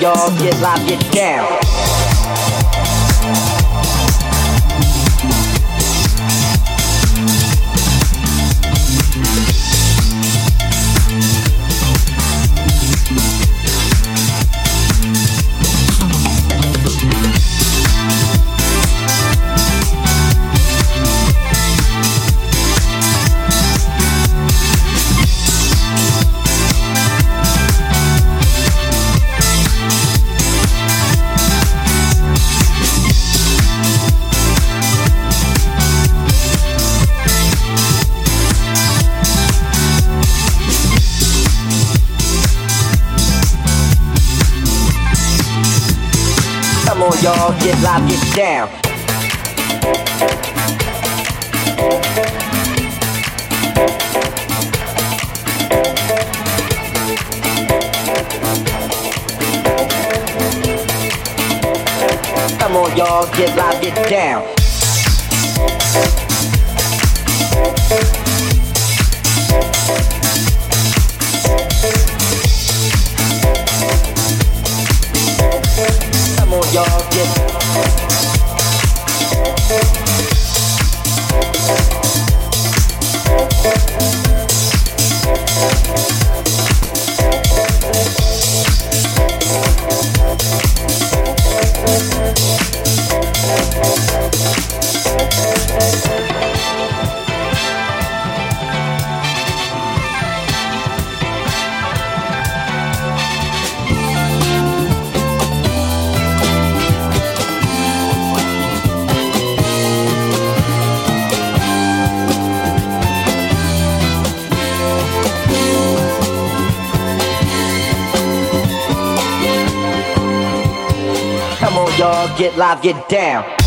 Y'all, get live, get down. Live, get down. Come on, y'all, get live, get down. Live, get down.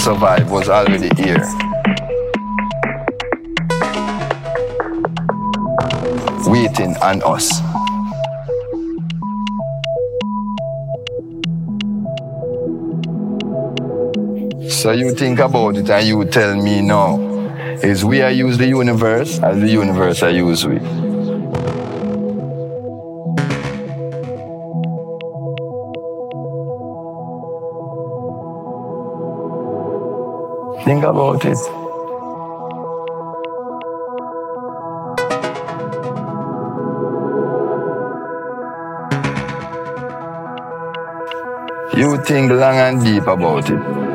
Survive was already here. Waiting on us. So you think about it and you tell me now, is we I use the universe as the universe I use we? Think about it. You think long and deep about it.